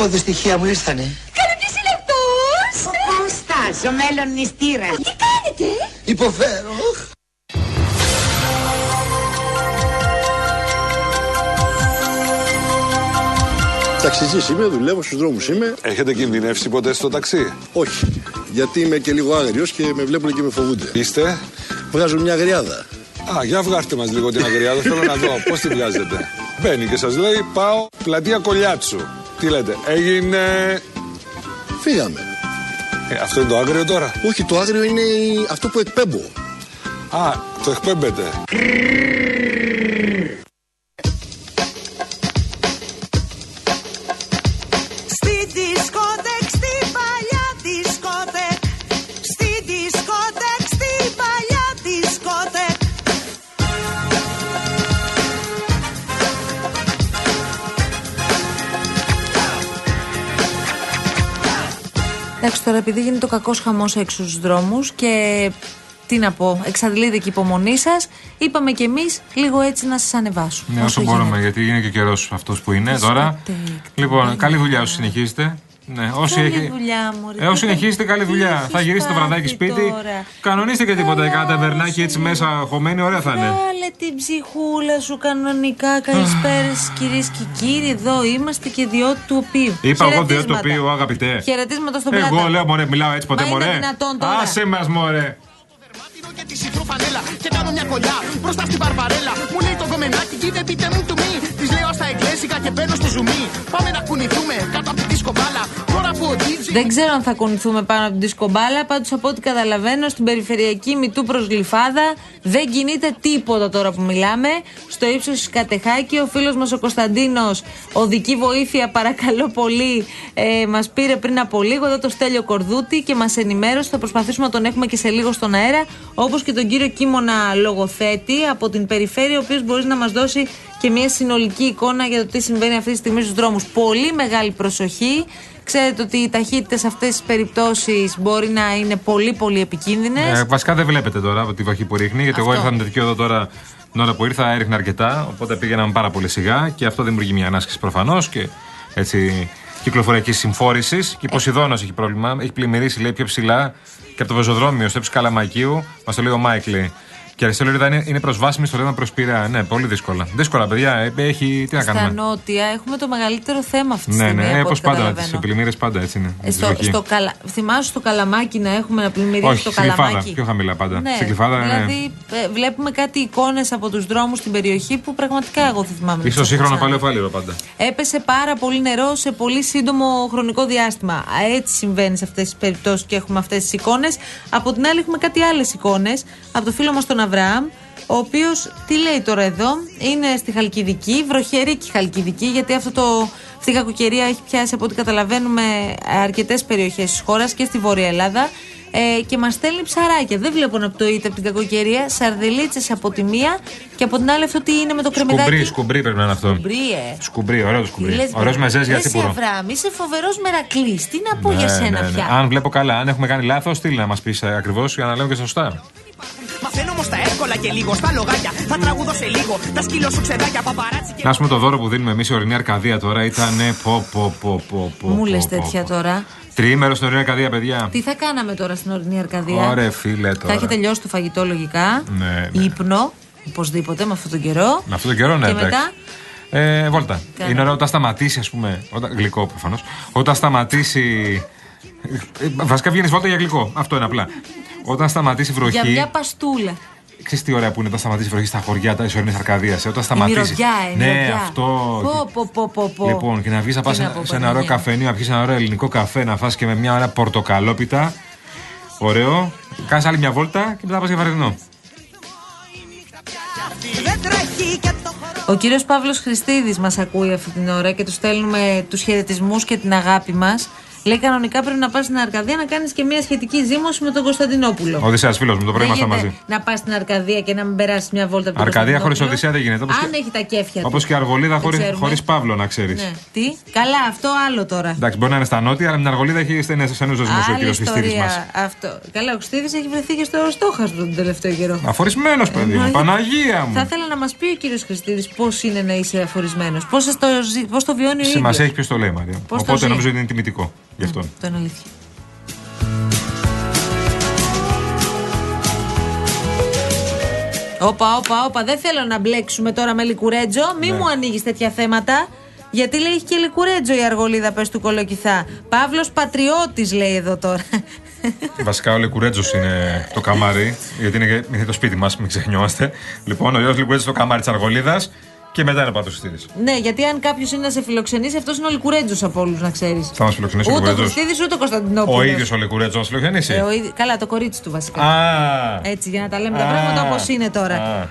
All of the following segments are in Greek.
Πόδε στοιχεία μου ήρθανε. Κάνε ποιος είναι αυτός! Ο Κώστας, ο μέλλον νηστήρας. Τι κάνετε! Υποφέρω. Ταξιτζής είμαι, δουλεύω στους δρόμους είμαι. Έχετε κινδυνεύσει ποτέ στο ταξί; Όχι, γιατί είμαι και λίγο άγριος και με βλέπουν και με φοβούνται. Είστε; Βγάζω μια γριάδα. Α, για βγάστε μας λίγο την αγριάδα. Θέλω να δω πώς τη βγάζετε. Μπαίνει και σας λέει πάω πλατεία Κολιάτσου. Τι λέτε, έγινε. Φύγαμε. Ε, αυτό είναι το άγριο τώρα; Όχι, το άγριο είναι η- αυτό που εκπέμπω. Α, το εκπέμπετε. Γίνεται ο κακός χαμός έξω στους δρόμους και τι να πω, εξαντλείται και η υπομονή σας, είπαμε κι εμείς λίγο έτσι να σας ανεβάσουμε. Ναι, όσο μπορούμε, γιατί είναι και καιρός αυτός που είναι τώρα. Λοιπόν, καλή δουλειά όσοι συνεχίζετε. Ναι, όσοι Καλή έχει- δουλειά, μωρέ. Ε, όσοι Τι συνεχίζετε, καλή τι δουλειά. έχεις Θα γυρίσετε το βραδάκι πάθει σπίτι. τώρα. Κανονίστε και τίποτα. Καλά, Κάνα ταβερνάκι έτσι σου. μέσα χωμένη, ωραία θα είναι. Βάλε την ψυχούλα σου κανονικά. Καλησπέρα σα κυρίες και κύριοι. Εδώ είμαστε και διότι του οποίου. Είπα εγώ διότι το Χαιρετίσματα. οποίο, αγαπητέ. Χαιρετίσματα στον Εγώ Πλάτα. λέω, μωρέ, μιλάω έτσι ποτέ, Μα είναι μωρέ. δυνατόν τώρα. Άσε μα, μωρέ. και τη σιφρού φανέλα και κάνω μια κολλιά μπροστά στην παρπαρέλα. Μου λέει το κομμενάκι, κύριε πείτε μου του μη. Της λέω στα εγγλέζικα και μπαίνω στο ζουμί. Πάμε να κουνηθούμε κάτω από τη δίσκο μπάλα. Τώρα που ο DJ Δεν ξέρω αν θα κουνηθούμε πάνω από την δισκομπάλα. Πάντως από ό,τι καταλαβαίνω στην περιφερειακή μητού προς Γλυφάδα δεν κινείται τίποτα τώρα που μιλάμε. Στο ύψος της Κατεχάκη, ο φίλος μας ο Κωνσταντίνος, οδική βοήθεια, παρακαλώ πολύ, ε, μας πήρε πριν από λίγο εδώ το Στέλιο Κορδούτη και μας ενημέρωσε. Θα προσπαθήσουμε να τον έχουμε και σε λίγο στον αέρα. Όπως και τον κύριο Κίμωνα Λογοθέτη από την περιφέρεια, ο οποίος μπορείς να μας δώσει και μια συνολική εικόνα για το τι συμβαίνει αυτή τη στιγμή στους δρόμους. Πολύ μεγάλη προσοχή. Ξέρετε ότι οι ταχύτητες σε αυτές τις περιπτώσεις μπορεί να είναι πολύ πολύ επικίνδυνες. Ε, βασικά δεν βλέπετε τώρα από τη βαχή που ρίχνει, γιατί εγώ Αυτό. ήρθα με τέτοιο εδώ τώρα την ώρα που ήρθα, έριχνε αρκετά. Οπότε πήγαιναν πάρα πολύ σιγά και αυτό δημιουργεί μια ανάσκηση προφανώς και έτσι κυκλοφοριακής συμφόρησης. Και η Ποσειδώνα έχει πρόβλημα. Έχει πλημμυρίσει, λέει, πιο ψηλά και από το πεζοδρόμιο στο ύψο Καλαμακίου. Μας το λέει ο Μάικλι. Και αριστερή λωρίδα είναι, είναι προσβάσιμη στο ρεύμα προς Πειραιά. Ναι, πολύ δύσκολα. Δύσκολα, παιδιά. Ε, Έχει. Τι να Στα κάνουμε. νότια έχουμε το μεγαλύτερο θέμα αυτή τη Ναι, στιγμή. ναι, από όπω ό,τι πάντα. Τι καταλαβαίνω. επιλημμύρε πάντα έτσι είναι. Ε, Τη Στο, βροχή. στο καλα... Θυμάσαι στο καλαμάκι να έχουμε να πλημμυρίσεις Όχι, το στην Γλυφάδα, καλαμάκι; πιο χαμηλά πάντα. Ναι, Στην Γλυφάδα, ναι. δηλαδή ε, βλέπουμε κάτι εικόνες από τους δρόμους στην περιοχή που πραγματικά εγώ δεν θυμάμαι. να Ίσως τις έχω σύγχρονο ξαναδεί. παλαιοφάλιρο πάντα. Έπεσε πάρα πολύ νερό σε πολύ σύντομο χρονικό διάστημα. Α, Έτσι συμβαίνει σε αυτές τις περιπτώσεις και έχουμε αυτές τις εικόνες. Από την άλλη, έχουμε κάτι άλλες εικόνες από το φίλο μας τον Αβραάμ, ο οποίος τι λέει τώρα εδώ, είναι στη Χαλκιδική, βροχερή Χαλκιδική, γιατί αυτό το, αυτή η κακοκαιρία έχει πιάσει από ό,τι καταλαβαίνουμε αρκετές περιοχές της χώρας και στη Βόρεια Ελλάδα. Ε, και μας στέλνει ψαράκια. Δεν βλέπω να πτωείται από την κακοκαιρία. Σαρδελίτσες από τη μία και από την άλλη αυτό τι είναι με το κρεμμυδάκι. Σκουμπρί, σκουμπρί πρέπει να είναι αυτό. Σκουμπρί, ε. Σκουμπρί, ωραίο το Τι σκουμπρί. λες, Ωραίος βρε. μεζές για Ρε, τσίπουρο. Εσύ, Αβραάμ, είσαι φοβερός μερακλής. Τι να πω για Ναι, σένα ναι, ναι. πια. Αν βλέπω καλά, αν έχουμε κάνει λάθος, στείλει να μας πεις ακριβώς για να λέμε και σωστά. Μαθαίνω όμως τα εύκολα και λίγο στα λογάκια. Θα τραγουδώ σε λίγο, τα σκύλω σου ξεδάκια, παπαράτσι και. Να πούμε το δώρο που δίνουμε εμείς η ορεινή Αρκαδία τώρα ήταν. Πω, πω, πω, πω, πω. Μου λες πω, τέτοια πω. τώρα. Τριήμερο στην ορεινή Αρκαδία, παιδιά. Τι θα κάναμε τώρα στην ορεινή Αρκαδία; Ωραία, φίλε Θα τώρα. έχει τελειώσει το φαγητό λογικά. Ναι, ναι. Ύπνο, οπωσδήποτε με αυτόν τον καιρό. Με αυτόν τον καιρό, ναι, Και εντάξει. μετά; Ε, βόλτα. Κάνε. Είναι ωραίο όταν σταματήσει, ας πούμε. Όταν, γλυκό προφανώς. Όταν σταματήσει. ε, Βασικά βγαίνεις βόλτα για γλυκό. Αυτό είναι απλά. Όταν σταματήσει η βροχή. Για μια παστούλα. Ξέρεις τι ωραία που είναι όταν σταματήσει η βροχή στα χωριά της ορεινή Αρκαδία. Όταν Η σταματήσεις. μυρωδιά, η ναι, μυρωδιά. αυτό. Πω, πω, πω, πω, πω. Λοιπόν, και να βγεις να πας Τι σε, να πω, σε ένα ωραίο Παναγία. καφενείο, να πιεις ένα ωραίο ελληνικό καφέ, να φας και με μια ωραία πορτοκαλόπιτα. Ωραίο. Κάνεις άλλη μια βόλτα και μετά πας για βαρινό. Δεν τρέχει και το χώρο Ο κύριος Παύλος Χριστίδης μας ακούει αυτή την ώρα και του στέλνουμε τους χαιρετισμούς και την αγάπη μας. Λέει κανονικά πρέπει να πας στην Αρκαδία να κάνεις και μια σχετική ζήμωση με τον Κωνσταντινόπουλο. Ο Οδυσσέα φίλο μου, το πρωί Δεν ήμασταν γίνεται μαζί. Να πας στην Αρκαδία και να μην περάσεις μια βόλτα από τον Αρκαδία χωρίς Κωνσταντινόπουλο. Οδυσσέα δεν γίνεται. Όπως Αν και- έχει τα κέφια του. Όπω και Αργολίδα Δεν χωρί ξέρουμε. χωρίς Παύλο, να ξέρεις. Ναι. Τι, καλά, αυτό άλλο τώρα. Εντάξει, μπορεί να είναι στα νότια, αλλά με την Αργολίδα έχει στενέ στενού δεσμού ο Άλλη κύριος Χριστίδης ιστορία μας. αυτό. Καλά, ο Χριστίδης έχει βρεθεί και στο στόχαστρο τον τελευταίο καιρό. Αφορισμένος, παιδί μου. Εννοείται. Παναγία Θα μου. ήθελα να μας πει ο κύριος Χριστίδης πώς είναι να είσαι αφορισμένος. Πώς το, ζει- πώς το βιώνει ο ίδιος. Σημασία έχει ποιος το λέει, Μαρία. Πώς το Οπότε ζει. νομίζω ότι είναι τιμητικό γι' αυτόν. Το είναι αλήθεια. Όπα, όπα, όπα. Δεν θέλω να μπλέξουμε τώρα με λικουρέτζο. Μη Ναι. μου ανοίγεις τέτοια θέματα. Γιατί λέει έχει και λικουρέτζο η αργολίδα, πες του κολοκυθά. Παύλος Πατριώτης λέει εδώ τώρα. Βασικά ο Λικουρέτζος είναι το καμάρι, γιατί είναι, και- είναι το σπίτι μας, μην ξεχνιόμαστε. Λοιπόν, ο Γιώργος Λικουρέτζο το καμάρι της Αργολίδας και μετά είναι πάντω Χριστίδη. ναι, γιατί αν κάποιος είναι να σε φιλοξενήσει, αυτός είναι ο λικουρέτζος από όλους, να ξέρεις. Θα μας φιλοξενήσει ο Ούτε ο Λικουρέτζος. Χριστίδη ούτε ο Κωνσταντινόπουλος. Ο ίδιος ο Λικουρέτζος μας φιλοξενήσει. Ε, ο ίδι- Καλά, το κορίτσι του βασικά. Α. Έτσι, για να τα λέμε τα Α. πράγματα όπως είναι τώρα. Α.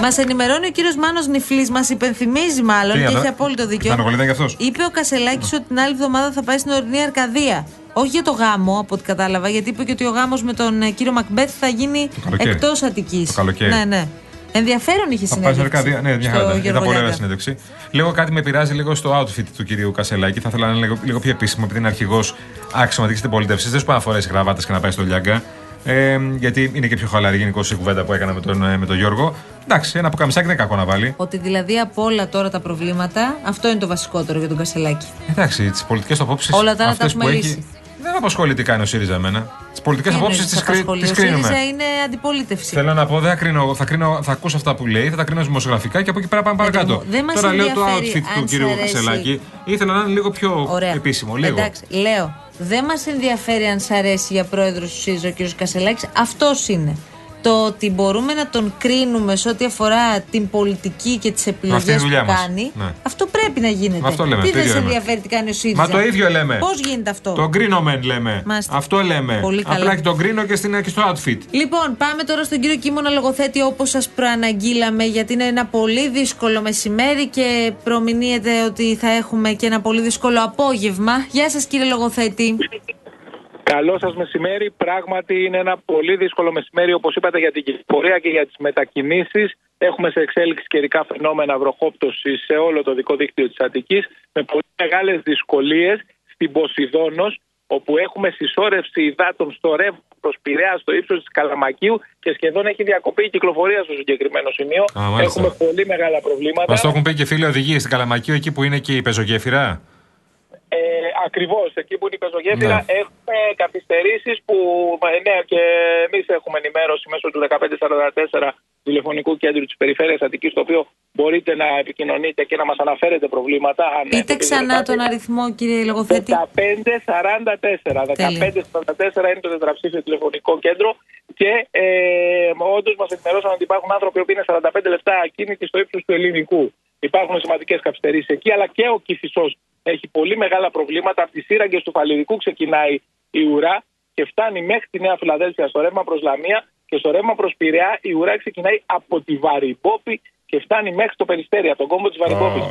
Μας ενημερώνει ο κύριος Μάνος Νιφλή, μας υπενθυμίζει μάλλον Τι και ήταν, έχει απόλυτο δίκιο. Ήταν Αργολίδα κι αυτός. Είπε ο Κασελάκης ότι την άλλη εβδομάδα θα πάει στην ορεινή Αρκαδία. Όχι για το γάμο, από ό,τι κατάλαβα, γιατί είπε και ότι ο γάμος με τον ε, κύριο Μακμπέθ θα γίνει καλοκαίρι. εκτός Αττικής. Το καλοκαίρι. Ναι, ναι. Ενδιαφέρον είχε Θα πάει στην συνέντευξη. Αρκαδία. Ναι, μια στο χαρά. ήταν. Ήταν Γιώργο πολύ ωραία Λιάγκα. συνέντευξη. Λίγο κάτι με πειράζει λίγο στο outfit του κυρίου Κασελάκη. Θα ήθελα να είναι λίγο, λίγο πιο επίσημο, επειδή είναι αρχηγός αξιωματική στην πολιτεύση. Δεν σου πάει να φορέσεις γραβάτες και να πάει στο Λιάγκα. Ε, γιατί είναι και πιο χαλαρή γενικώ η κουβέντα που έκανα με τον, ε, με τον Γιώργο. Εντάξει, ένα πουκαμισάκι δεν είναι κακό να βάλει. Ότι δηλαδή από όλα τώρα τα προβλήματα, αυτό είναι το βασικότερο για τον Κασελάκη. Εντάξει, τις πολιτικές απόψεις. Όλα τα άλλα τα έχουμε που λύσει. έχει. Δεν απασχολεί τι κάνει ο ΣΥΡΙΖΑ εμένα. Τις πολιτικές Τι απόψεις εννοείς, τις θα απασχολεί. Ο κρίνουμε. ΣΥΡΙΖΑ είναι αντιπολίτευση. Θέλω να πω, δεν θα κρίνω, θα, κρίνω, θα ακούσω αυτά που λέει, θα τα κρίνω δημοσιογραφικά και από εκεί πέρα πάμε παρακάτω. μου, δεν μας Τώρα λέω το ενδιαφέρει outfit αν του σ' κυρίου αρέσει. Κασελάκη. Ήθελα να είναι λίγο πιο Ωραία. επίσημο. Λίγο. Εντάξει, λέω. Δεν μας ενδιαφέρει αν σ' αρέσει για πρόεδρος του ΣΥΡΙΖΑ ο κ. Κασελάκης. Αυτός είναι. Το ότι μπορούμε να τον κρίνουμε σε ό,τι αφορά την πολιτική και τις Αυτή επιλογές είναι η δουλειά που μας. κάνει, Ναι. αυτό πρέπει να γίνεται. Αυτό λέμε, Τι το δεν ίδιο σε λέμε. ενδιαφέρει τι κάνει ο ΣΥΡΙΖΑ. Μα το ίδιο λέμε. Πώς γίνεται αυτό; Τον κρίνομεν λέμε. Μάλιστα. Αυτό λέμε. Πολύ καλά. Απλά και τον κρίνω και, στην, και στο outfit. Λοιπόν, πάμε τώρα στον κύριο Κίμωνα Λογοθέτη, όπως σας προαναγγείλαμε, γιατί είναι ένα πολύ δύσκολο μεσημέρι και προμηνύεται ότι θα έχουμε και ένα πολύ δύσκολο απόγευμα. Γεια σας, κύριε Λογοθέτη. Καλό σας μεσημέρι. Πράγματι είναι ένα πολύ δύσκολο μεσημέρι, όπως είπατε, για την κυκλοφορία και για τις μετακινήσεις. Έχουμε σε εξέλιξη καιρικά φαινόμενα βροχόπτωσης σε όλο το δικό δίκτυο της Αττικής, με πολύ μεγάλες δυσκολίες στην Ποσειδόνο, όπου έχουμε συσσόρευση υδάτων στο ρεύμα προς Πειραιά στο ύψος της Καλαμακίου και σχεδόν έχει διακοπεί η κυκλοφορία στο συγκεκριμένο σημείο. Α, μάλιστα. έχουμε πολύ μεγάλα προβλήματα. Μας το έχουν πει και φίλοι οδηγοί στην Καλαμακίου, εκεί που είναι και η πεζογέφυρα. Ε, Ακριβώς, εκεί που είναι η πεζογέφυρα Ναι. έχουμε καθυστερήσεις που ε, ναι, και εμείς έχουμε ενημέρωση μέσω του 1544 τηλεφωνικού κέντρου της Περιφέρειας Αττικής, το οποίο μπορείτε να επικοινωνείτε και να μας αναφέρετε προβλήματα. αν Πείτε έχετε ξανά ζητάτε. τον αριθμό, κύριε Λογοθέτη. 1544. 1544 είναι το τετραψήφιο τηλεφωνικό κέντρο και ε, όντως μας ενημερώσαν ότι υπάρχουν άνθρωποι που είναι 45 λεπτά ακίνητοι στο ύψος του ελληνικού. Υπάρχουν σημαντικές καθυστερήσεις εκεί, αλλά και ο Κυφισό έχει πολύ μεγάλα προβλήματα. Από τις σύραγγες του Φαλυρικού ξεκινάει η ουρά και φτάνει μέχρι τη Νέα Φιλαδέλφια στο ρεύμα προς Λαμία και στο ρεύμα προς Πειραιά η ουρά ξεκινάει από τη Βαρυμπόπη και φτάνει μέχρι το Περιστέρι, από τον κόμπο της Βαρυμπόπης.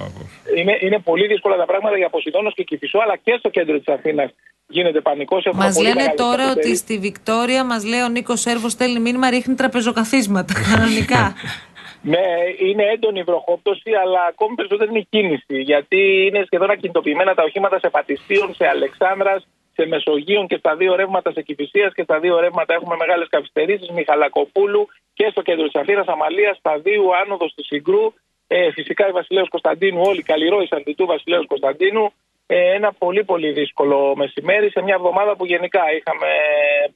Είναι, είναι πολύ δύσκολα τα πράγματα για Ποσειδόνο και Κυφισό, αλλά και στο κέντρο της Αθήνας γίνεται πανικός. Μας λένε τώρα ότι στη Βικτόρια, μας λέει ο Νίκος Σέρβος, στέλνει μήνυμα, ρίχνει τραπεζοκαθίσματα. Κανονικά. Ναι, είναι έντονη η βροχόπτωση, αλλά ακόμη περισσότερη είναι η κίνηση. Γιατί είναι σχεδόν ακινητοποιημένα τα οχήματα σε Πατησίων, σε Αλεξάνδρας, σε Μεσογείων και στα δύο ρεύματα σε Κυφυσία και στα δύο ρεύματα έχουμε μεγάλες καθυστερήσεις. Μιχαλακοπούλου και στο κέντρο της Αθήνας, Αμαλίας, στα δύο άνοδος του Συγκρού. Ε, φυσικά η Βασιλέως Κωνσταντίνου, όλοι καλλιρόησαν του Βασιλέως Κωνσταντίνου. Ε, ένα πολύ πολύ δύσκολο μεσημέρι σε μια εβδομάδα που γενικά είχαμε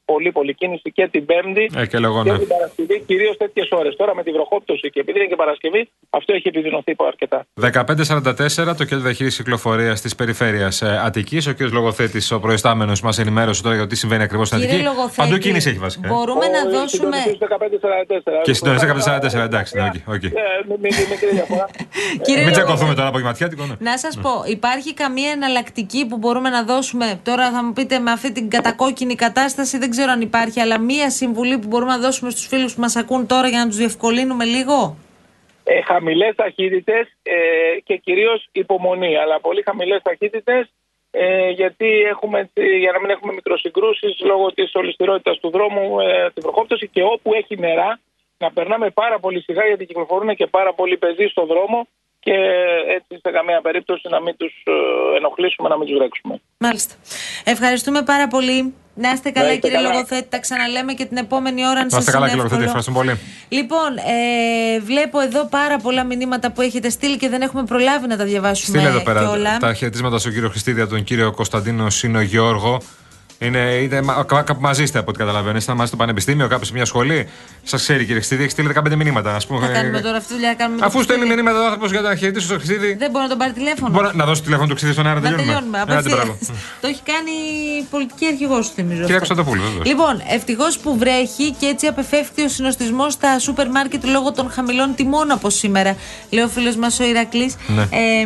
πολύ πολύ κίνηση και την Πέμπτη Ε, και λόγω και ναι. την Παρασκευή, κυρίως τέτοιες ώρες. Τώρα με τη βροχόπτωση και επειδή είναι και Παρασκευή, αυτό έχει επιδεινωθεί αρκετά. 1544 το κέντρο διαχείρισης κυκλοφορίας της περιφέρειας Αττικής. Ο κ. Λογοθέτης, ο προϊστάμενος, μας ενημέρωσε τώρα για το τι συμβαίνει ακριβώς στην Κύριε Αττική. Λογοθέτη, Παντού κίνηση έχει βασικά. ε. Μπορούμε να Ο δώσουμε. συντονιστής 1544. Και συντονιστή 1544, εντάξει, ναι, οκ, οκ. Ε, μην- μην- μικρή διαφορά. Κύριε Μην Λογοθέτη, τσακωθούμε τώρα από γηματιάτικο. Ναι. Να σας πω, υπάρχει καμία εναλλακτική που μπορούμε να δώσουμε. Τώρα θα μου πείτε με αυτή την κατακόκκινη κατάσταση, δεν ξέρω αν υπάρχει, αλλά μία συμβουλή που μπορούμε να δώσουμε στους φίλους που μας ακούν τώρα για να τους διευκολύνουμε λίγο; ε, χαμηλές ταχύτητες ε, και κυρίως υπομονή. Αλλά πολύ χαμηλές ταχύτητες ε, γιατί έχουμε, έτσι, για να μην έχουμε μικροσυγκρούσεις λόγω της ολιστηρότητας του δρόμου, ε, την προκόπτωση και όπου έχει νερά να περνάμε πάρα πολύ σιγά γιατί κυκλοφορούν και πάρα πολύ πεζοί στο δρόμο και έτσι σε καμία περίπτωση να μην τους ε, ενοχλήσουμε, να μην τους ρέξουμε. Μάλιστα. Ευχαριστούμε πάρα πολύ. Να είστε καλά, Να είστε κύριε καλά. Λογοθέτη. Τα ξαναλέμε και την επόμενη ώρα, αν Να σας είστε καλά, είναι κύριε Λογοθέτη. εύκολο. Ευχαριστούμε πολύ. Λοιπόν, ε, βλέπω εδώ πάρα πολλά μηνύματα που έχετε στείλει και δεν έχουμε προλάβει να τα διαβάσουμε Στείλε εδώ πέρα κιόλα. τα χαιρετίσματα στον κύριο Χριστίδη, από τον κύριο Κωνσταντίνο Σίνο Γιώργο. Είναι, είναι μα- κα- κάπου μαζί είστε από ό,τι καταλαβαίνω. Είστε μαζί στο πανεπιστήμιο, κάπου σε μια σχολή. Σας ξέρει, κύριε Χριστίδη, έχεις στείλει 15 μηνύματα. Ας πούμε, Θα κάνουμε ε, τώρα αυτή τη δουλειά. κάνουμε με Αφού το στέλνει Χριστίδη. μηνύματα ο άνθρωπος για να χαιρετήσω τον Χριστίδη. Δεν μπορώ να τον πάρει τηλέφωνο. Μπορώ να δώσω τηλέφωνο του Χριστίδη στον αέρα, Να τελειώνουμε. τελειώνουμε. Άντε, απευθείας. μπράβο. Το έχει κάνει η πολιτική αρχηγός σου, θυμίζω. Κυρία αυτό. Κωνσταντοπούλου, βεβαίως. Λοιπόν, ευτυχώς που βρέχει και έτσι απεφεύχθη ο συνοστισμός στα σούπερ μάρκετ λόγω των χαμηλών τιμών από σήμερα. Λέει ο φίλος μας ο Ηρακλής. Ναι.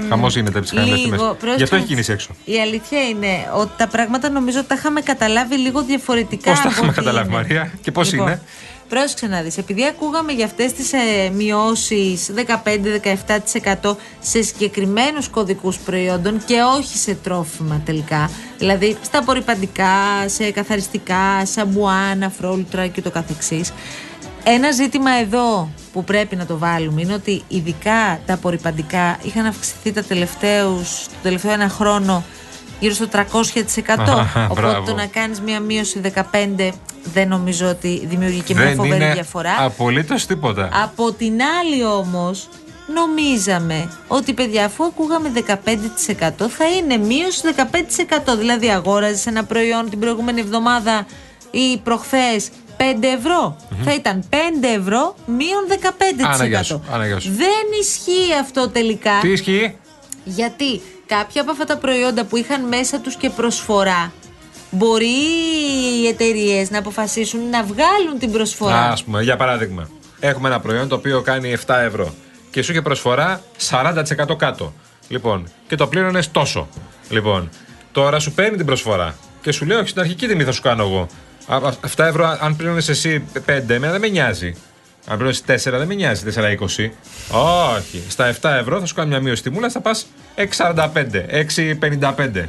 Χαμός γίνεται από τις χαμηλές τιμές. Γι' αυτό έχει κίνηση έξω. Η αλήθεια είναι ότι τα πράγματα νομίζω ότι τα είχαμε καταλάβει λίγο διαφορετικά. Πώς τα από έχουμε ό,τι καταλάβει, είναι. Μαρία, και πώς Λοιπόν, είναι; Πρόσεξε να δεις, επειδή ακούγαμε για αυτές τις ε, μειώσεις 15-17% σε συγκεκριμένους κωδικούς προϊόντων και όχι σε τρόφιμα τελικά, δηλαδή στα απορριπαντικά, σε καθαριστικά, σαμπουάν, αφρόλουτρα και το καθεξής. Ένα ζήτημα εδώ που πρέπει να το βάλουμε είναι ότι ειδικά τα απορριπαντικά είχαν αυξηθεί τα τελευταίους, το τελευταίο ένα χρόνο γύρω στο 300%. Οπότε Μπράβο. το να κάνεις μια μείωση 15 δεν νομίζω ότι δημιουργεί και μια Δεν φοβερή είναι διαφορά. απολύτως τίποτα. Από την άλλη όμως νομίζαμε ότι παιδιά αφού ακούγαμε 15% θα είναι μείωση 15% δηλαδή αγόραζες ένα προϊόν την προηγούμενη εβδομάδα ή προχθές 5 ευρω θα ήταν 5 ευρώ μείον 15%. Άνα, γεια σου, άνα, γεια σου. Δεν ισχύει αυτό τελικά Τι ισχύει; γιατί; Κάποια από αυτά τα προϊόντα που είχαν μέσα τους και προσφορά μπορεί οι εταιρείες να αποφασίσουν να βγάλουν την προσφορά; Α πούμε, για παράδειγμα, έχουμε ένα προϊόν το οποίο κάνει 7 ευρώ και σου είχε προσφορά 40% κάτω. Λοιπόν, και το πλήρωνες τόσο. Λοιπόν, τώρα σου παίρνει την προσφορά και σου λέει: Όχι, στην αρχική τιμή θα σου κάνω εγώ. Α, α, 7 ευρώ, αν πλήρωνες εσύ 5, εμένα δεν με νοιάζει. Αν πλήρωνε 4, δεν με νοιάζει 4,20. Όχι. Στα 7 ευρώ θα σου κάνω μια μείωση τιμούλα, θα πας 6,45, 6,55.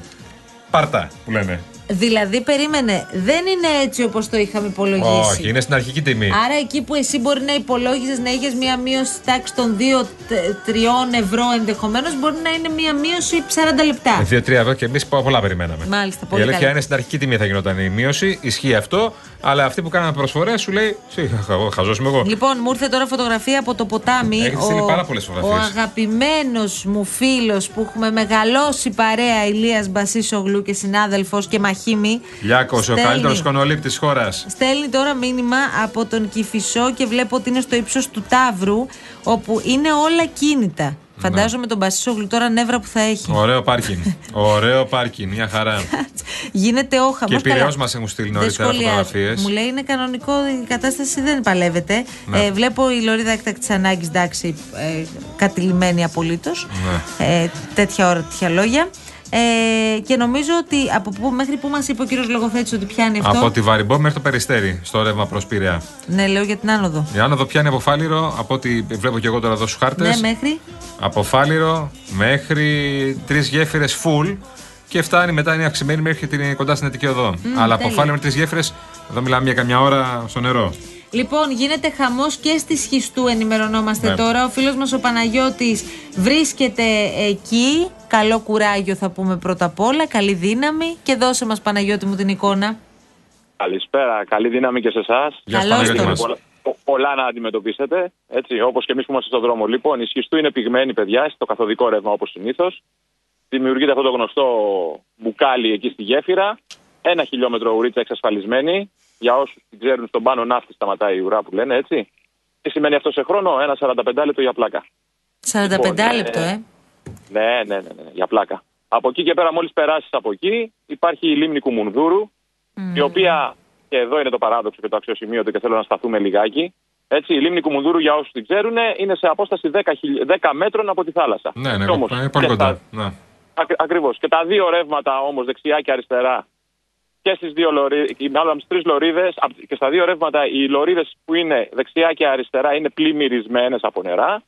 Πάρτα που λένε. Δηλαδή, περίμενε, δεν είναι έτσι όπως το είχαμε υπολογίσει. Όχι, είναι στην αρχική τιμή. Άρα, εκεί που εσύ μπορεί να υπολόγιζες να είχες μία μείωση τάξης των 2-3 ευρώ ενδεχομένως, μπορεί να είναι μία μείωση 40 λεπτά. 2-3 ευρώ και εμείς πολλά περιμέναμε. Μάλιστα, Η πολύ αλήθεια καλά. είναι στην αρχική τιμή θα γινόταν η μείωση, ισχύει αυτό, αλλά αυτοί που κάνανε προσφορές σου λέει: «Συ, χα- Χαζό είμαι εγώ. Λοιπόν, μου ήρθε τώρα φωτογραφία από το ποτάμι. Έχετε στείλει πάρα πολλές Ο φωτογραφίες. αγαπημένος μου φίλος που έχουμε μεγαλώσει παρέα, Ηλίας Μπασίσογλου και συνάδελφος και μαχήμη. Λιάκος, ο στέλνει- καλύτερος κονολήπτη τη χώρας. Στέλνει τώρα μήνυμα από τον Κηφισό και βλέπω ότι είναι στο ύψος του Ταύρου, όπου είναι όλα κίνητα. Φαντάζομαι τον Μπασίσογλου τώρα νεύρα που θα έχει. Ωραίο πάρκινγκ. Ωραίο πάρκινγκ, μια χαρά. Γίνεται όχα. Και πυραιός μας έχουν στείλει νωρίτερα φωτογραφίες. Μου λέει είναι κανονικό, η κατάσταση δεν παλεύεται. Ναι. Ε, βλέπω η λωρίδα έκτακτη ανάγκης, εντάξει, ε, κατηλημένη απολύτως. Ναι. Ε, τέτοια ώρα, τέτοια λόγια. Ε, και νομίζω ότι από πού, μέχρι πού μας είπε ο κύριος Λογοθέτης ότι πιάνει αυτό. Από τη Βαριμπό μέχρι το Περιστέρι, στο ρεύμα προς Πειραιά. Ναι, λέω για την άνοδο. Η άνοδο πιάνει από Φάληρο, από ό,τι βλέπω και εγώ τώρα εδώ στους χάρτες. Ναι, μέχρι. Από Φάληρο μέχρι τρεις γέφυρες full και φτάνει μετά είναι αυξημένη μέχρι την, κοντά στην Αττική Οδό. Αλλά από τέλεια. Φάληρο με τρεις γέφυρες, εδώ μιλάμε για καμιά ώρα στο νερό. Λοιπόν, γίνεται χαμός και στη Σχιστού, ενημερωνόμαστε Ναι. τώρα. Ο φίλος μας ο Παναγιώτης βρίσκεται εκεί. Καλό κουράγιο θα πούμε πρώτα απ' όλα. Καλή δύναμη. Και δώσε μας, Παναγιώτη μου, την εικόνα. Καλησπέρα. Καλή δύναμη και σε εσάς. Γεια σου, Καλώς Παναγιώτη το. μας. Πολλά να αντιμετωπίσετε. Έτσι, όπως και εμείς που είμαστε στον δρόμο. Λοιπόν, η σχιστού είναι πυγμένη, παιδιά, στο καθοδικό ρεύμα όπως συνήθως. Δημιουργείται αυτό το γνωστό μπουκάλι εκεί στη γέφυρα. Ένα χιλιόμετρο ουρίτσα εξασφαλισμένη. Για όσους την ξέρουν, στον πάνω ναύτη σταματάει η ουρά που λένε έτσι. Τι σημαίνει αυτό σε χρόνο, ένα 45 λεπτό για πλάκα. 45 Λοιπόν, ε, λεπτό, ε. Ναι, ναι, ναι, ναι, για πλάκα. Από εκεί και πέρα, μόλις περάσεις από εκεί, υπάρχει η λίμνη Κουμουνδούρου, η οποία, και εδώ είναι το παράδοξο και το αξιοσημείωτο και θέλω να σταθούμε λιγάκι. Έτσι, η λίμνη Κουμουνδούρου, για όσους την ξέρουν, είναι σε απόσταση 10, χιλι- 10 μέτρων από τη θάλασσα. Ναι, ναι, Και όμως, είναι πολύ και κοντά. στα- Ναι. Ακ, ακριβώς. Και τα δύο ρεύματα όμως, δεξιά και αριστερά, και στις δύο λωρίδες, μάλλον στις τρεις λωρίδες, απ- και στα δύο ρεύματα οι λωρίδες που είναι δεξιά και αριστερά είναι πλημμυρισμένες από νερά.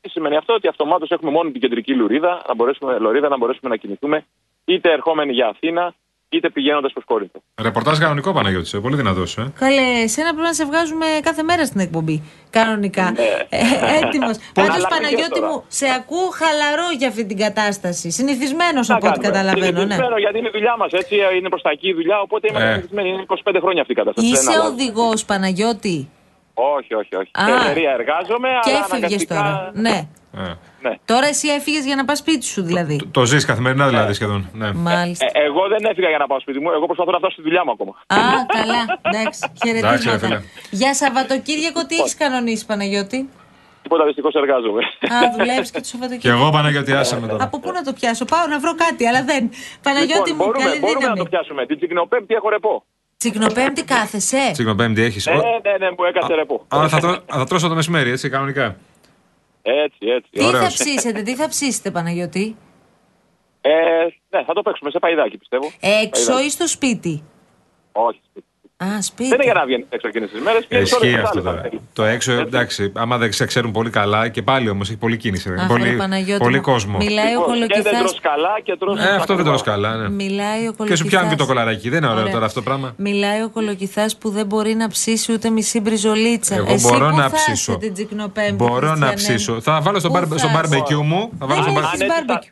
Τι σημαίνει αυτό, ότι αυτομάτως έχουμε μόνο την κεντρική λωρίδα να μπορέσουμε, λωρίδα να μπορέσουμε να κινηθούμε είτε ερχόμενοι για Αθήνα, είτε πηγαίνοντας προς Κόρινθο. Ρεπορτάζ κανονικό Παναγιώτης, ε, πολύ δυνατό. Ε. Καλέ, εσένα πρέπει να σε βγάζουμε κάθε μέρα στην εκπομπή. Κανονικά. Ναι. Ε, Έτοιμος. Πάντως, αλλάξε Παναγιώτη τώρα. μου, σε ακούω χαλαρό για αυτή την κατάσταση. Συνηθισμένος από ό,τι καταλαβαίνω, ναι. Συνηθισμένο, γιατί είναι η δουλειά μας, έτσι. Είναι προς τα εκεί η δουλειά, οπότε είμαστε Ε. συνηθισμένοι. Είναι 25 χρόνια αυτή η κατάσταση. δεν Είσαι αλλάζει. οδηγός, Παναγιώτη. Όχι, όχι, όχι. Α. Σε εταιρεία εργάζομαι, Και αλλά έφυγε αναγκαστικά. τώρα. Ναι. Ε. Ναι. Τώρα εσύ έφυγε για να πα σπίτι σου, δηλαδή. Το ζει καθημερινά δηλαδή σχεδόν. Ναι. Μάλιστα. Ε, εγώ δεν έφυγα για να πάω σπίτι μου. Εγώ προσπαθώ να φτάσω στη δουλειά μου ακόμα. Α, καλά. Εντάξει, Εντάξει, ρε φίλε. χαιρετίσματα. Για Σαββατοκύριακο τι έχει κανονίσει, Παναγιώτη. Τίποτα δυστυχώ εργάζομαι. Α, δουλεύει και το Και Σαββατοκύριακο. εγώ Παναγιώτη, άσε με τώρα. Από πού να το πιάσω, πάω να βρω κάτι, αλλά δεν. Παναγιώτη λοιπόν, μου, μπορούμε, καλή μπορούμε να δύναμη. το πιάσουμε. Την Τσικνοπέμπτη έχω ρεπό. Τσικνοπέμπτη κάθεσαι; Συγγνώμη, Πέμπτη έχεις. Ναι, ναι, ναι, μου έκατσε ρεπό. Αλλά θα, τρώ- θα τρώσω το μεσημέρι, έτσι, κανονικά. Έτσι, έτσι. Τι θα Ωραίος. ψήσετε, τι θα ψήσετε, Παναγιώτη; Ε, ναι, θα το παίξουμε σε παϊδάκι, πιστεύω. Έξω Παϊδάκι. ή στο σπίτι. Όχι. Α, σπίτι. Δεν είναι για να βγαίνεις έξω εκείνες τις μέρες. Ε, Ισχύει αυτό τώρα. Το έξω, εντάξει, άμα δεν σε ξέρουν πολύ καλά και πάλι όμως έχει πολύ κίνηση. Αχ, πολύ ρε Παναγιώτη πολύ μου. κόσμο. Μιλάει ο Λοιπόν, Και δεν κολοκυθάς. τρως καλά και τρως Ε, αυτό δεν τρως καλά, ναι. Μιλάει ο Και κολοκυθάς. σου πιάνουν και το κολαράκι. Δεν είναι ωραίο Ωραία. τώρα αυτό το πράγμα. Μιλάει ο κολοκυθάς που δεν μπορεί να ψήσει ούτε μισή μπριζολίτσα. Εγώ Εσύ μπορώ πού να θα είσαι ψήσω. την Τσικνοπέμπτη, Μπορώ να Χριστιανέ μου; ψήσω. Θα βάλω στο, Πού μπαρ, θα στο είσαι; μπαρμπεκιού μου. Θα βάλω στο Δεν μπαρ... έχεις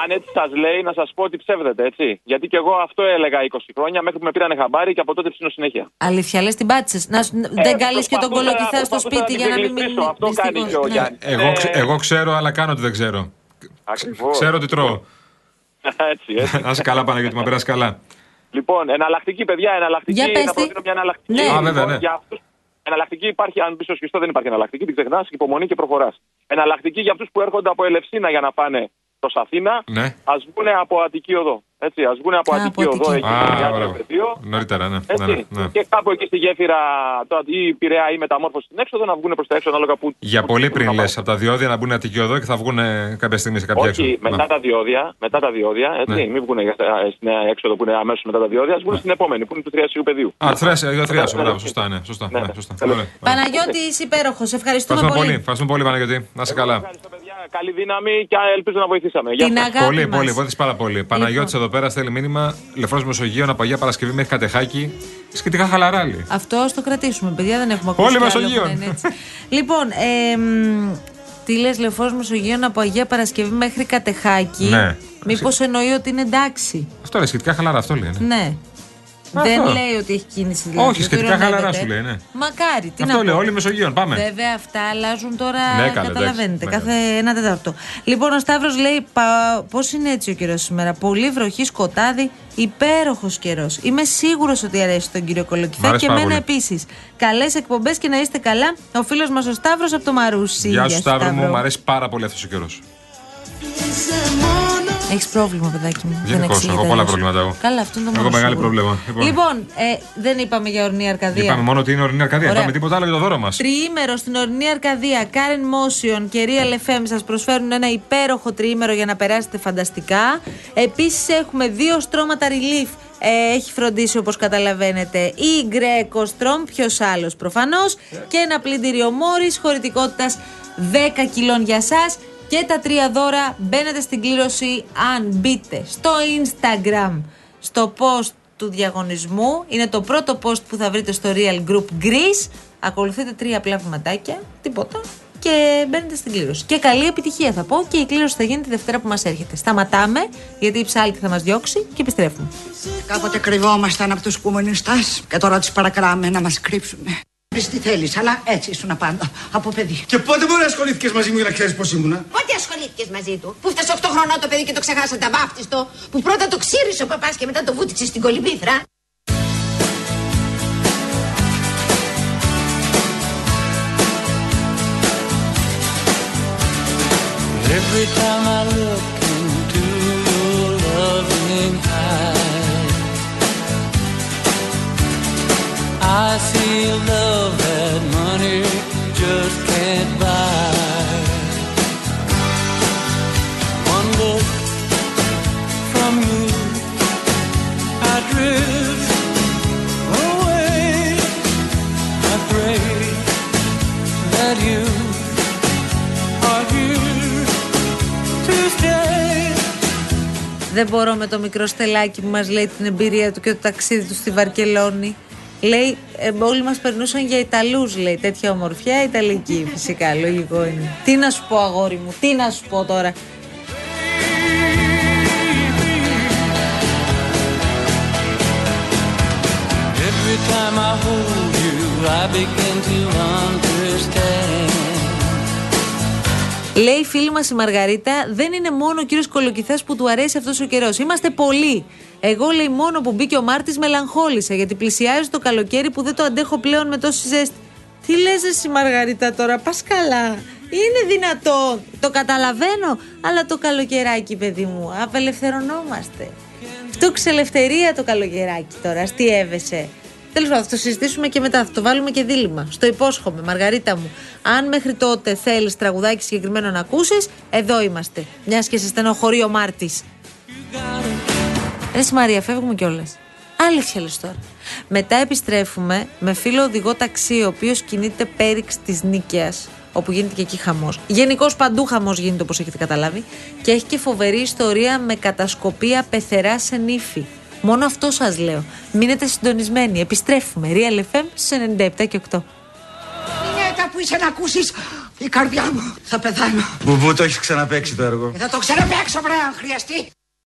Αν έτσι μπάρμπεκιου. Αν έτσι σας λέει, να σας πω ότι ψεύδετε, έτσι. Γιατί και εγώ αυτό έλεγα 20 χρόνια μέχρι που με πήρανε χαμπάρι και από τότε ψήνω συνέχεια. Αλήθεια, λες την πάτησες. Να, σου- δεν καλείς και τον προσπαθούσα- κολοκυθά στο προσπαθούσα σπίτι να για να την μην μείνει. γλιστρήσω. Αυτό κάνει δυστυχώς. και ο Ναι. Γιάννη. εγώ, ξε- εγώ ξέρω, αλλά κάνω ότι δεν ξέρω. Ακριβώς. Ξέρω τι τρώω. έτσι, έτσι. Να είσαι καλά, Παναγιώτη, μα περάσει καλά. Λοιπόν, εναλλακτική, παιδιά, εναλλακτική. Για πες θα τι. προτείνω μια εναλλακτική. Ναι. Α, βέβαια, ναι. Για αυτούς, εναλλακτική υπάρχει, αν μπει στο σκιστό δεν υπάρχει εναλλακτική, την ξεχνάς, υπομονή και προχωράς. Εναλλακτική για αυτούς που έρχονται από Ελευσίνα για να πάνε προ Αθήνα, Ναι. ας βγουν από Αττική Οδό. Έτσι, ας βγουν από Α, Αττική από Οδό Αττική. εκεί Α, στο ωραία. Διάκριτο πεδίο. Νωρίτερα, ναι. Έτσι. ναι, ναι. Και κάπου εκεί στη γέφυρα, τώρα, ή Πειραιά ή μεταμόρφωση στην έξοδο, να βγουν προς τα έξω ανάλογα που. Για που- πολύ που πριν θα λες πάνε. από τα διόδια να μπουν Αττική Οδό και θα βγουν ε, κάποια στιγμή σε κάποια έξοδο. Όχι, μετά Να. τα διόδια, μετά τα διόδια, έτσι, Ναι. μην βγουν για- ε, στην νέα έξοδο που είναι αμέσως μετά τα διόδια, ας βγουν στην επόμενη, που είναι του Τριασίου πεδίου. Α, θρέας, ε, θρέας, Ναι, μπράβο, ναι. σωστά, ναι. Σωστά, Ναι, ναι, ναι. σωστά. Τέλος. Ωραία. Παναγιώτη, είσαι υπέροχος. Ευχαριστούμε Ευχαριστούμε πολύ. πολύ. Ευχαριστούμε πολύ, Παναγιώτη. Να είσαι καλά. Ευχαριστώ, παιδιά. Καλή δύναμη και ελπίζω να βοηθήσαμε. Γεια Την σας. αγάπη Πολύ, μας. πολύ, βοήθησε πάρα πολύ. Παναγιώτης εδώ πέρα στέλνει μήνυμα. Λεφρό Μεσογείων από Αγία Παρασκευή μέχρι Κατεχάκη. Σχετικά χαλαράλι. Αυτό το κρατήσουμε, παιδιά. Δεν έχουμε ακούσει. Όλοι κι άλλο Μεσογείων. που να είναι έτσι. λοιπόν, εμ, τι λες, Λεωφόρος Μεσογείων από Αγία Παρασκευή μέχρι Κατεχάκη. Ναι. Μήπως εννοεί ότι είναι εντάξει. Αυτό λέει, σχετικά χαλαρά, αυτό λέει. ναι. Ναι. Αυτό. Δεν λέει ότι έχει κίνηση δηλαδή. Όχι, δεν σχετικά ηρωνεύεται. χαλαρά σου λέει, ναι. Μακάρι, τι Αυτό να λέει, πω. όλοι Μεσογείων. Πάμε. Βέβαια, αυτά αλλάζουν τώρα. Ναι, καλά, καταλαβαίνετε. εντάξει, κάθε ένα τέταρτο. Λοιπόν, ο Σταύρος λέει: Πώς είναι έτσι ο καιρός σήμερα; Πολύ βροχή, σκοτάδι, υπέροχος καιρός. Είμαι σίγουρος ότι αρέσει τον κύριο Μ' Κολοκυθά αρέσει και πάρα εμένα πολύ. επίσης. Καλές εκπομπές και να είστε καλά. Ο φίλος μας ο Σταύρος από το Μαρούσι. Γεια σου, Σταύρο μου, μου αρέσει πάρα πολύ αυτός ο καιρός. Έχεις πρόβλημα, παιδάκι μου. Γενικώς, Δεν εξηγείται έχω πολλά αλλιώς. προβλήματα εγώ. Καλά, αυτό είναι το Έχω μόνο. μεγάλη σίγουρο. πρόβλημα. Λοιπόν. Λοιπόν, ε, δεν είπαμε για ορεινή Αρκαδία. Είπαμε μόνο ότι είναι ορεινή Αρκαδία. Ωραία. Είπαμε τίποτα άλλο για το δώρο μας. Τριήμερο στην ορεινή Αρκαδία, Karen Motion και Real FM σας προσφέρουν ένα υπέροχο τριήμερο για να περάσετε φανταστικά. Επίσης έχουμε δύο στρώματα relief. Ε, έχει φροντίσει όπως καταλαβαίνετε η Greco Strom, ποιος άλλος προφανώς και ένα πλυντήριο Morris χωρητικότητας 10 κιλών για σας και τα τρία δώρα μπαίνετε στην κλήρωση αν μπείτε στο Instagram στο post του διαγωνισμού. Είναι το πρώτο post που θα βρείτε στο Real Group Greece. Ακολουθείτε τρία απλά βηματάκια, τίποτα. Και μπαίνετε στην κλήρωση. Και καλή επιτυχία θα πω. Και η κλήρωση θα γίνει τη Δευτέρα που μας έρχεται. Σταματάμε, γιατί η ψάλτη θα μας διώξει και επιστρέφουμε. Κάποτε κρυβόμασταν από τους κομμουνιστάς και τώρα τους παρακράμε να μας κρύψουμε. Βρεις τι θέλεις, αλλά έτσι ήσουν πάντα, από παιδί. Και πότε μπορεί να ασχολήθηκες μαζί μου για να ξέρεις πώς ήμουνα; Πότε ασχολήθηκες μαζί του, που φτάσε 8 χρονών το παιδί και το ξεχάσατε βάφτιστο, που πρώτα το ξύρισε ο παπάς και μετά το βούτυξε στην κολυμπήθρα. Every time I look Δεν μπορώ με το μικρό στελάκι που μας λέει την εμπειρία του και το ταξίδι του στη Βαρκελόνη. Λέει, ε, όλοι μας περνούσαν για Ιταλούς, λέει. Τέτοια ομορφιά Ιταλική, φυσικά. Λογικό είναι. Τι να σου πω, αγόρι μου, τι να σου πω τώρα. Every time I hold you, I begin to understand. Λέει η φίλη μας η Μαργαρίτα, δεν είναι μόνο ο κύριος Κολοκυθάς που του αρέσει αυτός ο καιρός. Είμαστε πολλοί. Εγώ λέει μόνο που μπήκε ο Μάρτης μελαγχόλησα γιατί πλησιάζει το καλοκαίρι που δεν το αντέχω πλέον με τόση ζέστη. Τι λες εσύ Μαργαρίτα τώρα, πας καλά. Είναι δυνατό. Το καταλαβαίνω, αλλά το καλοκαιράκι, παιδί μου, απελευθερωνόμαστε. Φτούξε ελευθερία το καλοκαιράκι τώρα, τι έβεσαι. Τέλος πάντων, θα το συζητήσουμε και μετά. Θα το βάλουμε και δίλημα. Στο υπόσχομαι, Μαργαρίτα μου. Αν μέχρι τότε θέλεις τραγουδάκι συγκεκριμένο να ακούσεις, εδώ είμαστε. Μιας και σε στενοχωρεί ο Μάρτης. Ρε Μαρία, φεύγουμε κιόλας. Αλήθεια λες τώρα. Μετά επιστρέφουμε με φίλο οδηγό ταξί, ο οποίος κινείται πέριξ της Νίκαιας, όπου γίνεται και εκεί χαμός. Γενικώς παντού χαμός γίνεται, όπως έχετε καταλάβει. Και έχει και φοβερή ιστορία με κατασκοπία πεθερά σε νύφη. Μόνο αυτό σας λέω. Μείνετε συντονισμένοι. Επιστρέφουμε. Real FM στου 97 και 8. Γυναίκα που είσαι να ακούσεις η καρδιά μου θα πεθάνω. Μπουμπού το έχεις ξαναπέξει το έργο. Ε, Θα το ξαναπαίξω βρε αν χρειαστεί.